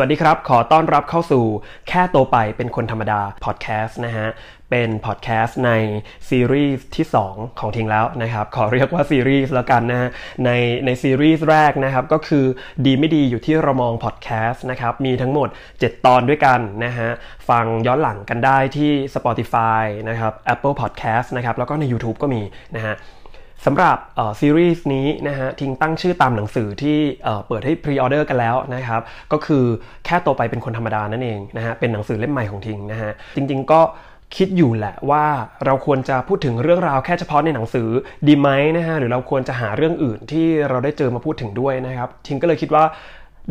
สวัสดีครับ ขอต้อนรับเข้าสู่แค่โตไปเป็นคนธรรมดาพอดแคสต์นะฮะ เป็นพอดแคสต์ในซีรีส์ที่ 2 ของทิ้งแล้วนะครับ ขอเรียกว่าซีรีส์แล้วกันนะฮะ ในในซีรีส์แรกนะครับ ก็คือดีไม่ดีอยู่ที่เรามองพอดแคสต์นะครับ มีทั้งหมด 7 ตอนด้วยกันนะฮะ ฟังย้อนหลังกันได้ที่ Spotify นะครับ Apple Podcast นะครับ แล้วก็ใน YouTube ก็มีนะฮะ สำหรับซีรีส์นี้นะฮะทิ้งตั้งชื่อตามหนังสือที่เปิดให้ pre-order กันแล้วนะครับ ก็คือแค่โตไปเป็นคนธรรมดานั่นเองนะฮะเป็นหนังสือเล่มใหม่ของทิงนะฮะจริงๆก็คิดอยู่แหละว่าเราควรจะพูดถึงเรื่องราวแค่เฉพาะในหนังสือดีไหมนะฮะหรือเราควรจะหาเรื่องอื่นที่เราได้เจอมาพูดถึงด้วยนะครับทิงก็เลยคิดว่า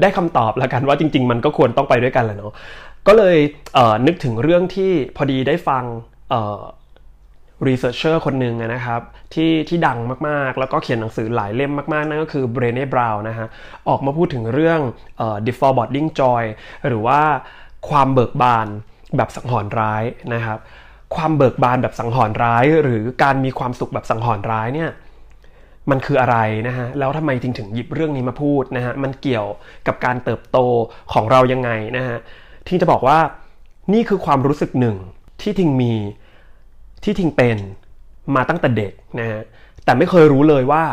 ได้คำตอบแล้วกันว่าจริง ๆ มันก็ควรต้องไปด้วยกันแหละเนาะก็เลยนึกถึงเรื่องที่พอดีได้ฟัง researcher คนหนึ่งนะครับที่ที่ดังมากๆ แล้วก็เขียนหนังสือหลายเล่มมากๆ นั่นก็คือเบรเน่บราวน์นะฮะออกมาพูดถึงเรื่อง d e f o r b o r d i n g joy หรือว่าความเบิกบานแบบสังหรณ์ร้ายนะครับ ความเบิกบานแบบสังหรณ์ร้าย หรือการมีความสุขแบบสังหรณ์ร้ายเนี่ยมันคืออะไรนะฮะ แล้วทำไมถึงถึงหยิบเรื่องนี้มาพูดนะฮะ มันเกี่ยวกับการเติบโตของเรายังไงนะฮะ ที่จะบอกว่านี่คือความรู้สึกหนึ่งที่ทิงมี ที่ทิงเป็นมาตั้งแต่เด็กนะฮะแต่ไม่เคยรู้เลยว่า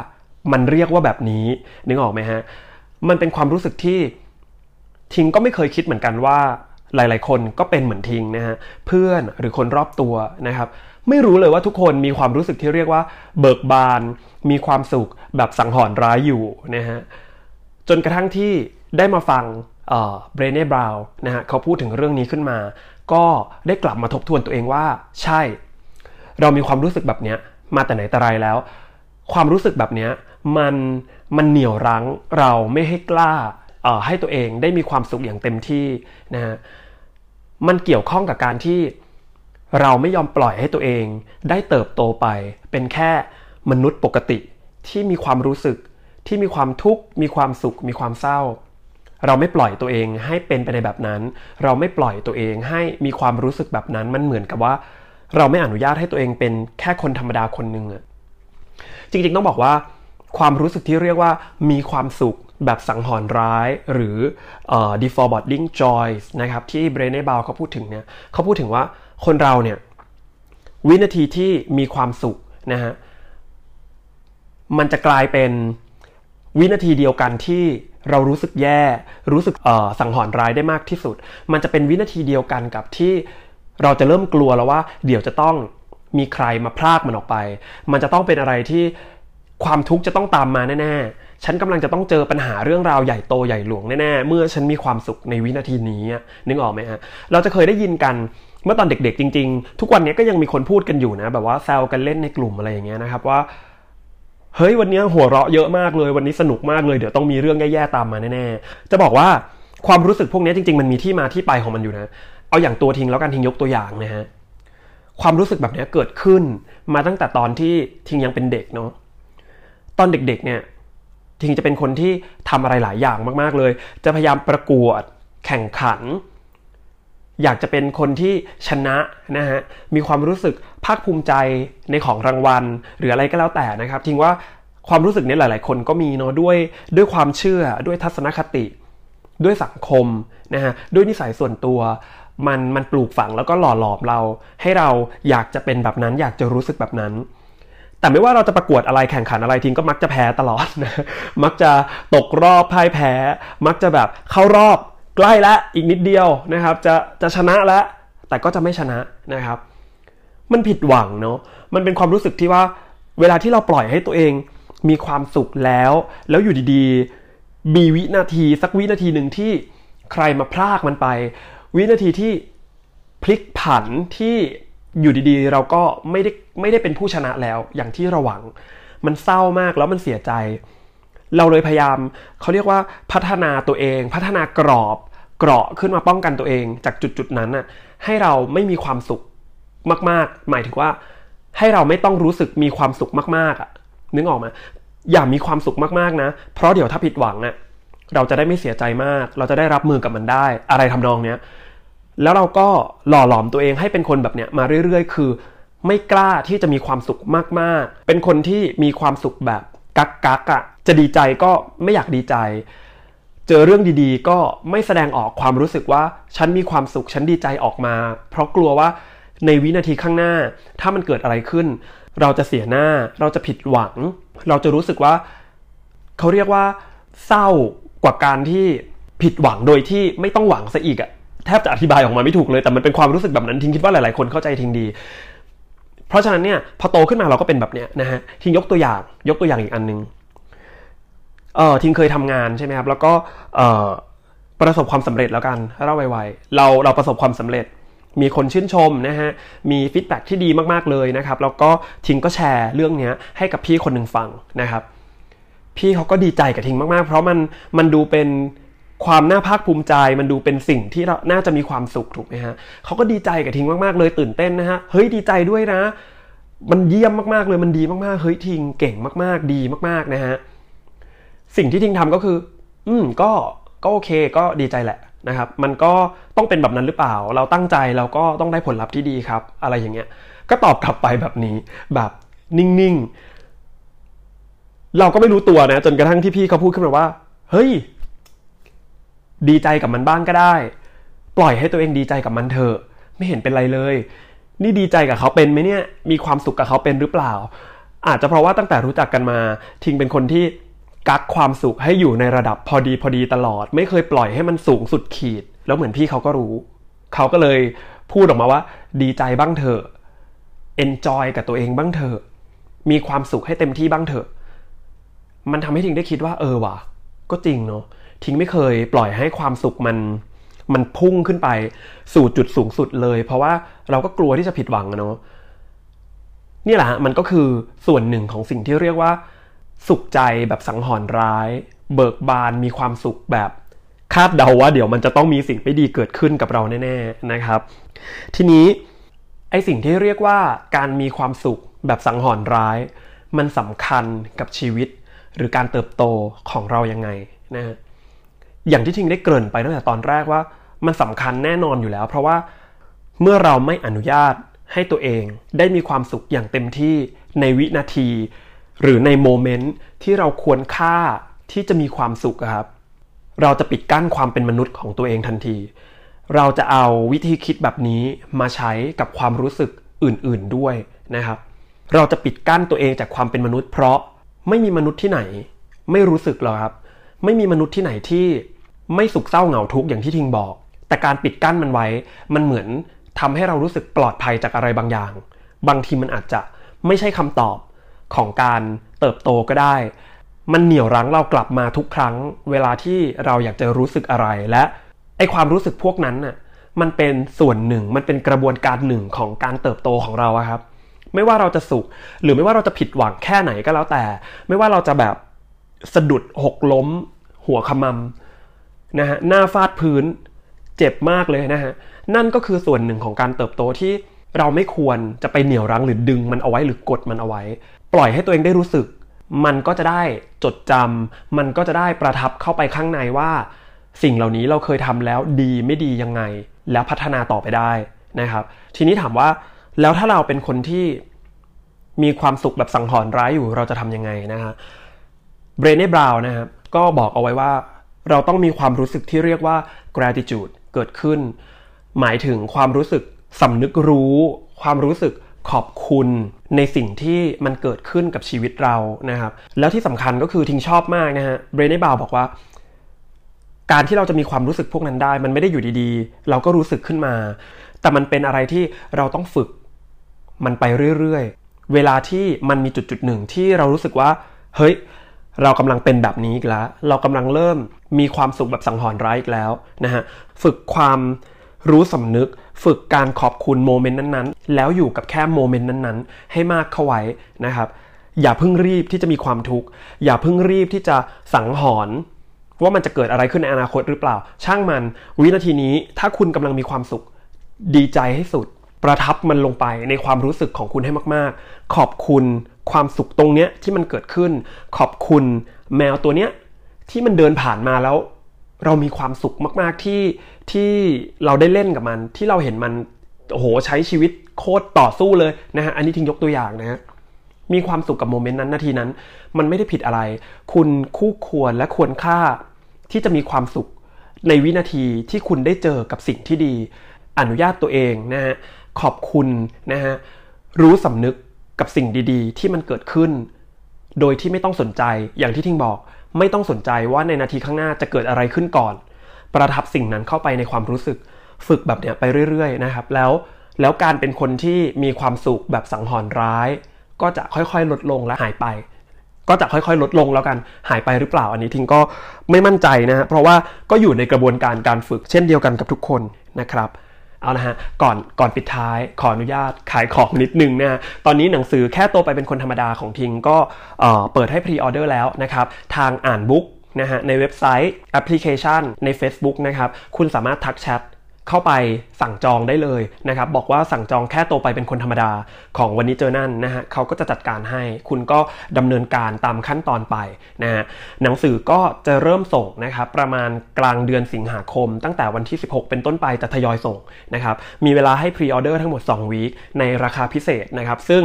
มันเรียกว่าแบบนี้นึกออกไหมฮะมันเป็นความรู้สึกที่ทิงก็ไม่เคยคิดเหมือนกันว่าหลาย ๆ คนก็เป็นเหมือนทิงนะฮะเพื่อนหรือคนรอบตัวนะครับ ไม่รู้เลยว่าทุกคนมีความรู้สึกที่เรียกว่า เบิกบาน มีความสุขแบบสังหรณ์ร้ายอยู่นะฮะจนกระทั่งที่ได้มาฟังเบรเน่บราวน์นะฮะเขาพูดถึงเรื่องนี้ขึ้นมา ก็ได้กลับมาทบทวนตัวเองว่า ใช่ เรามีความรู้สึกแบบนี้มาแต่ไหนแต่ไรแล้ว ความรู้สึกแบบนี้มันมันเหนี่ยวรั้งเราไม่ให้กล้าให้ตัวเองได้มีความสุขอย่างเต็มที่นะฮะมันเกี่ยวข้องกับการที่เราไม่ยอมปล่อยให้ตัวเองได้เติบโตไป เป็นแค่มนุษย์ปกติที่มีความรู้สึกที่มีความทุกข์มีความสุขมีความเศร้า เราไม่ปล่อยตัวเองให้เป็นไปในแบบนั้น เราไม่ปล่อยตัวเองให้มีความรู้สึกแบบนั้นมันเหมือนกับว่า เราไม่อนุญาตให้ตัวเองเป็นแค่คนธรรมดาคนหนึ่งอะจริงๆต้องบอกว่า ความรู้สึกที่เรียกว่ามีความสุขแบบสังหรณ์ร้ายหรือ deforeboding joy นะครับที่เบรเน่บาวเขาพูดถึงเนี่ยเขาพูดถึงว่าคนเราเนี่ยวินาทีที่มีความสุขนะฮะมันจะกลายเป็นวินาทีเดียวกันที่เรารู้สึกแย่ รู้สึกสังหรณ์ร้ายได้มากที่สุด มันจะเป็นวินาทีเดียวกันกับที่ เราจะเริ่มกลัวแล้วว่า เดี๋ยวจะต้องมีใครมาพรากมันออกไป มันจะต้องเป็นอะไรที่ความทุกข์จะต้องตามมาแน่ๆ ฉันกำลังจะต้องเจอปัญหาเรื่องราวใหญ่โตใหญ่หลวงแน่ๆ เมื่อฉันมีความสุขในวินาทีนี้นึกออกไหมฮะ เราจะเคยได้ยินกันเมื่อตอนเด็กๆ จริงๆ ทุกวันนี้ก็ยังมีคนพูดกันอยู่นะ แบบว่าแซวกันเล่นในกลุ่มอะไรอย่างเงี้ยนะครับว่า เฮ้ยวันนี้หัวเราะเยอะมากเลย วันนี้สนุกมากเลย เดี๋ยวต้องมีเรื่องแย่ๆตามมาแน่ๆ จะบอกว่าความรู้สึกพวกนี้จริงๆ มันมีที่มาที่ไปของมันอยู่นะ เอาอย่างตัวทิงแล้วกันทิงยกตัวอย่างนะฮะความรู้สึกแบบนี้เกิดขึ้นมาตั้งแต่ตอนที่ทิงยังเป็นเด็กเนาะตอนเด็กๆเนี่ยทิงจะเป็นคนที่ทำอะไรหลายอย่างมากๆเลย จะพยายามประกวดแข่งขัน อยากจะเป็นคนที่ชนะนะฮะมีความรู้สึกภาคภูมิใจในของรางวัล หรืออะไรก็แล้วแต่นะครับ ทิงว่าความรู้สึกนี้หลาย ๆ คนก็มีเนาะด้วยด้วยความเชื่อด้วยทัศนคติ ด้วยสังคมนะฮะด้วยนิสัยส่วนตัว มันมันปลูกฝังแล้วก็หล่อหลอมเรา ให้เราอยากจะเป็นแบบนั้น อยากจะรู้สึกแบบนั้น แต่ไม่ว่าเราจะประกวดอะไรแข่งขันอะไรทิ้งก็มักจะแพ้ตลอดนะมักจะตกรอบพ่ายแพ้ มักจะแบบเข้ารอบใกล้ล้วอีกนิดเดียวนะครับ จะจะชนะแล้วแต่ก็จะไม่ชนะนะครับ มันผิดหวังเนาะมันเป็นความรู้สึกที่ว่า เวลาที่เราปล่อยให้ตัวเองมีความสุขแล้ว แล้วอยู่ดีๆมีวินาทีสักวินาทีหนึ่งที่ใครมาพลากมันไป วินาทีที่พลิกผันที่อยู่ดีๆ เราก็ไม่ได้ไม่ได้เป็นผู้ชนะแล้วอย่างที่เราหวัง มันเศร้ามากแล้วมันเสียใจ เราเลยพยายามเขาเรียกว่าพัฒนาตัวเอง พัฒนากรอบเกราะขึ้นมาป้องกันตัวเองจากจุดๆนั้นน่ะให้เราไม่มีความสุขมาก ๆ หมายถึงว่าให้เราไม่ต้องรู้สึกมีความสุขมากๆอะนึกออกไหมอย่ามีความสุขมากๆนะ เพราะเดี๋ยวถ้าผิดหวังอะเราจะได้ไม่เสียใจมาก เราจะได้รับมือกับมันได้ อะไรทำนองเนี้ย แล้วเราก็หล่อหลอมตัวเองให้เป็นคนแบบเนี้ยมาเรื่อยๆ คือ ไม่กล้าที่จะมีความสุขมากๆ เป็นคนที่มีความสุขแบบกักกักอะ่ะจะดีใจก็ไม่อยากดีใจ เจอเรื่องดีๆ ก็ไม่แสดงออกความรู้สึกว่าฉันมีความสุขฉันดีใจออกมา เพราะกลัวว่าในวินาทีข้างหน้า ถ้ามันเกิดอะไรขึ้น เราจะเสียหน้าเราจะผิดหวัง เราจะรู้สึกว่า เขาเรียกว่า เศร้ากว่าการที่ผิดหวังโดยที่ไม่ต้องหวังซะอีกอะ แทบจะอธิบายออกมาไม่ถูกเลยแต่มันเป็นความรู้สึกแบบนั้นทิ้งคิดว่าหลายๆคนเข้าใจทิ้งดี เพราะฉะนั้นเนี่ยพอโตขึ้นมาเราก็เป็นแบบเนี้ยนะฮะทิงยกตัวอย่างยกตัวอย่างอีกอันนึงเออทิงเคยทำงานใช่ไหมครับแล้วก็เออประสบความสำเร็จแล้วกันเล่าไวๆเราเราประสบความสำเร็จ มีคนชื่นชมนะฮะมี feedback ที่ดีมากๆเลยนะครับแล้วก็ทิงก็แชร์เรื่องนี้ให้กับพี่คนหนึ่งฟังนะครับ พี่เขาก็ดีใจกับทิ้งมากๆ เพราะมันมันดูเป็น ความน่าภาคภูมิใจมันดูเป็นสิ่งที่เราน่าจะมีความสุขถูกไหมฮะเขาก็ดีใจกับทิงมากๆเลยตื่นเต้นนะฮะเฮ้ยดีใจด้วยนะ มันเยี่ยมมากๆเลยมันดีมากๆเฮ้ยทิงเก่งมากๆดีมากๆนะฮะสิ่งที่ทิงทำก็คือ อืมก็ก็โอเคก็ดีใจแหละนะครับ มันก็ต้องเป็นแบบนั้นหรือเปล่า เราตั้งใจเราก็ต้องได้ผลลัพธ์ที่ดีครับ อะไรอย่างเงี้ย ก็ตอบกลับไปแบบนี้แบบนิ่งๆ เราก็ไม่รู้ตัวนะ จนกระทั่งที่พี่เขาพูดขึ้นมาว่า เฮ้ย ดีใจกับมันบ้างก็ได้ ปล่อยให้ตัวเองดีใจกับมันเถอะ ไม่เห็นเป็นไรเลย นี่ดีใจกับเขาเป็นไหมเนี่ย มีความสุขกับเขาเป็นหรือเปล่า อาจจะเพราะว่าตั้งแต่รู้จักกันมา ทิงเป็นคนที่กักความสุขให้อยู่ในระดับพอดีพอดีตลอด ไม่เคยปล่อยให้มันสูงสุดขีด แล้วเหมือนพี่เขาก็รู้ เขาก็เลยพูดออกมาว่า ดีใจบ้างเถอะ enjoy กับตัวเองบ้างเถอะ มีความสุขให้เต็มที่บ้างเถอะ มันทำให้ทิงได้คิดว่าเออว่ะ ก็จริงเนาะ ทิ้งไม่เคยปล่อยให้ความสุขมันมันพุ่งขึ้นไปสู่จุดสูงสุดเลย เพราะว่าเราก็กลัวที่จะผิดหวังเนาะนี่แหละมันก็คือส่วนหนึ่งของสิ่งที่เรียกว่า สุขใจแบบสังหรณ์ร้าย เบิกบานมีความสุขแบบคาดเดาว่าเดี๋ยวมันจะต้องมีสิ่งไม่ดีเกิดขึ้นกับเราแน่ๆนะครับ ทีนี้ไอสิ่งที่เรียกว่าการมีความสุขแบบสังหรณ์ร้าย มันสำคัญกับชีวิต หรือการเติบโตของเรายังไงนะ อย่างที่ทิงได้เกริ่นไปตั้งแต่ตอนแรกว่า มันสำคัญแน่นอนอยู่แล้ว เพราะว่าเมื่อเราไม่อนุญาตให้ตัวเองได้มีความสุขอย่างเต็มที่ในวินาที หรือในโมเมนต์ที่เราควรค่าที่จะมีความสุขครับ เราจะปิดกั้นความเป็นมนุษย์ของตัวเองทันที เราจะเอาวิธีคิดแบบนี้มาใช้กับความรู้สึกอื่นๆด้วยนะครับ เราจะปิดกั้นตัวเองจากความเป็นมนุษย์ เพราะไม่มีมนุษย์ที่ไหน ไม่รู้สึกหรอกครับ ไม่มีมนุษย์ที่ไหนที่ ไม่สุขเศร้าเหงาทุกข์อย่างที่ทิงบอก แต่การปิดกั้นมันไว้ มันเหมือนทำให้เรารู้สึกปลอดภัยจากอะไรบางอย่าง บางทีมันอาจจะไม่ใช่คำตอบของการเติบโตก็ได้ มันเหนี่ยวรั้งเรากลับมาทุกครั้ง เวลาที่เราอยากจะรู้สึกอะไรและไอความรู้สึกพวกนั้นน่ะมันเป็นส่วนหนึ่งมันเป็นกระบวนการหนึ่งของการเติบโตของเราครับ ไม่ว่าเราจะสุข หรือไม่ว่าเราจะผิดหวังแค่ไหนก็แล้วแต่ ไม่ว่าเราจะแบบสะดุดหกล้ม หัวขมำ นะฮะหน้าฟาดพื้นเจ็บมากเลยนะฮะนั่นก็คือส่วนหนึ่งของการเติบโตที่เราไม่ควรจะไปเหนี่ยวรั้งหรือดึงมันเอาไว้หรือกดมันเอาไว้ ปล่อยให้ตัวเองได้รู้สึก มันก็จะได้จดจำมันก็จะได้ประทับเข้าไปข้างในว่า สิ่งเหล่านี้เราเคยทำแล้วดีไม่ดียังไง แล้วพัฒนาต่อไปได้นะครับ ทีนี้ถามว่าแล้วถ้าเราเป็นคนที่มีความสุขแบบสังหรณ์ร้ายอยู่เราจะทำยังไงนะฮะเบรเน่บราวน์นะครับก็บอกเอาไว้ว่า เราต้องมีความรู้สึกที่เรียกว่า gratitude เกิดขึ้น หมายถึงความรู้สึกสำนึกรู้ ความรู้สึกขอบคุณในสิ่งที่มันเกิดขึ้นกับชีวิตเรานะครับ แล้วที่สำคัญก็คือทิ้งชอบมากนะฮะเบรเนบาวบอกว่า การที่เราจะมีความรู้สึกพวกนั้นได้ มันไม่ได้อยู่ดีๆ เราก็รู้สึกขึ้นมา แต่มันเป็นอะไรที่เราต้องฝึกมันไปเรื่อยๆ เวลาที่มันมีจุดจุดหนึ่งที่เรารู้สึกว่า เฮ้ย เรากำลังเป็นแบบนี้อีกแล้ว เรากำลังเริ่มมีความสุขแบบสังหรณ์ร้ายอีกแล้วนะฮะ ฝึกความรู้สำนึก ฝึกการขอบคุณโมเมนต์นั้นๆ แล้วอยู่กับแค่โมเมนต์นั้นๆ ให้มากเข้าไว้นะครับ อย่าเพิ่งรีบที่จะมีความทุกข์ อย่าเพิ่งรีบที่จะสังหรณ์ว่ามันจะเกิดอะไรขึ้นในอนาคตหรือเปล่า ช่างมัน วินาทีนี้ถ้าคุณกำลังมีความสุข ดีใจให้สุด ประทับมันลงไปในความรู้สึกของคุณให้มาก ๆ ขอบคุณความสุขตรงเนี้ยที่มันเกิดขึ้น ขอบคุณแมวตัวเนี้ยที่มันเดินผ่านมาแล้ว เรามีความสุขมาก ๆ ที่ที่เราได้เล่นกับมัน ที่เราเห็นมันโอ้โหใช้ชีวิตโคตรต่อสู้เลยนะฮะอันนี้ทิ้งยกตัวอย่างนะฮะมีความสุขกับโมเมนต์นั้นนาทีนั้น มันไม่ได้ผิดอะไร คุณคู่ควรและควรค่าที่จะมีความสุขในวินาทีที่คุณได้เจอกับสิ่งที่ดี อนุญาตตัวเองนะฮะ ขอบคุณนะฮะรู้สำนึกกับสิ่งดีๆ ที่มันเกิดขึ้น โดยที่ไม่ต้องสนใจอย่างที่ทิงบอก ไม่ต้องสนใจว่าในนาทีข้างหน้าจะเกิดอะไรขึ้นก่อน ประทับสิ่งนั้นเข้าไปในความรู้สึกฝึกแบบเนี้ยไปเรื่อยๆนะครับแล้วแล้วการเป็นคนที่มีความสุขแบบสังหรณ์ร้าย ก็จะค่อยๆลดลงและหายไป ก็จะค่อยๆลดลงแล้วกันหายไปหรือเปล่าอันนี้ทิงก็ไม่มั่นใจนะฮะเพราะว่าก็อยู่ในกระบวนการการฝึกเช่นเดียวกันกับทุกคนนะครับ เอาละฮะก่อนก่อนปิดท้ายขออนุญาตขายของนิดนึงนะฮะตอนนี้หนังสือแค่โตไปเป็นคนธรรมดาของทิงก็เปิดให้ pre-order แล้วนะครับทางอ่านบุ๊กนะฮะในเว็บไซต์แอปพลิเคชันใน Facebook นะครับคุณสามารถทักแชท เข้าไปสั่งจองได้เลยนะครับบอกว่าสั่งจองแค่โตไปเป็นคนธรรมดาของวันนี้เจอนั่นนะฮะเขาก็จะจัดการให้ คุณก็ดำเนินการตามขั้นตอนไปนะฮะหนังสือก็จะเริ่มส่งนะครับประมาณกลางเดือนสิงหาคม ตั้งแต่วันที่ 16 เป็นต้นไปจะทยอยส่งนะครับมีเวลาให้พรีออเดอร์ทั้งหมด 2 วีคในราคาพิเศษนะครับซึ่ง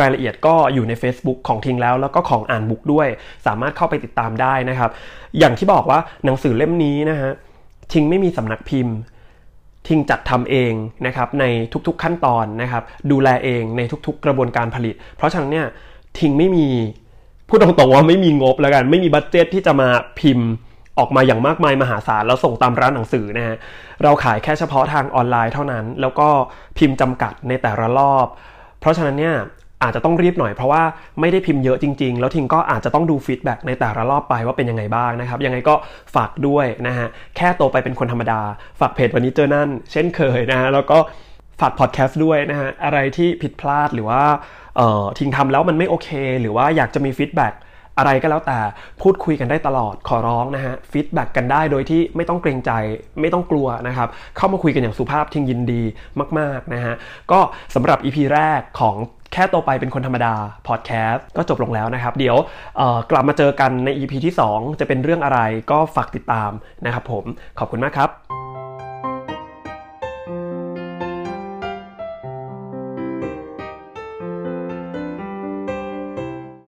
รายละเอียดก็อยู่ใน Facebook ของทิงแล้ว แล้วก็ของอ่านบุ๊กด้วย สามารถเข้าไปติดตามได้นะครับ อย่างที่บอกว่าหนังสือเล่มนี้นะฮะทิงไม่มีสำนักพิมพ์ ทิงจัดทำเองนะครับในทุกๆขั้นตอนนะครับ ดูแลเองในทุกๆ กระบวนการผลิต เพราะฉะนั้นเนี่ยทิงไม่มีพูดตรงๆว่าไม่มีงบแล้วกัน ไม่มี budget ที่จะมาพิมพ์ออกมาอย่างมากมายมหาศาลแล้วส่งตามร้านหนังสือนะฮะเราขายแค่เฉพาะทางออนไลน์เท่านั้น แล้วก็พิมพ์จำกัดในแต่ละรอบ เพราะฉะนั้นเนี่ย อาจจะต้องรีบหน่อยเพราะว่าไม่ได้พิมพ์เยอะจริง ๆ แล้วทิงก็อาจจะต้องดู feedback ในแต่ละรอบไปว่าเป็นยังไงบ้างนะครับ ยังไงก็ฝากด้วยนะฮะ แค่โตไปเป็นคนธรรมดา ฝากเพจวันนี้เจอนั่น เช่นเคยนะฮะ แล้วก็ฝากพอดแคสต์ด้วยนะฮะ อะไรที่ผิดพลาดหรือว่าเอ่อทิงทำแล้วมันไม่โอเค หรือว่าอยากจะมี feedback อะไรก็แล้วแต่พูดคุยกันได้ตลอดขอร้องนะฮะ feedback กันได้โดยที่ไม่ต้องเกรงใจไม่ต้องกลัวนะครับเข้ามาคุยกันอย่างสุภาพทิงยินดีมากๆนะฮะก็สำหรับ EP แรกของแค่โตไปเป็นคนธรรมดาพอดแคสต์ก็จบลงแล้วนะครับ เดี๋ยวกลับมาเจอกันใน EP ที่ 2 จะเป็นเรื่องอะไรก็ฝากติดตามนะครับผมขอบคุณมากครับ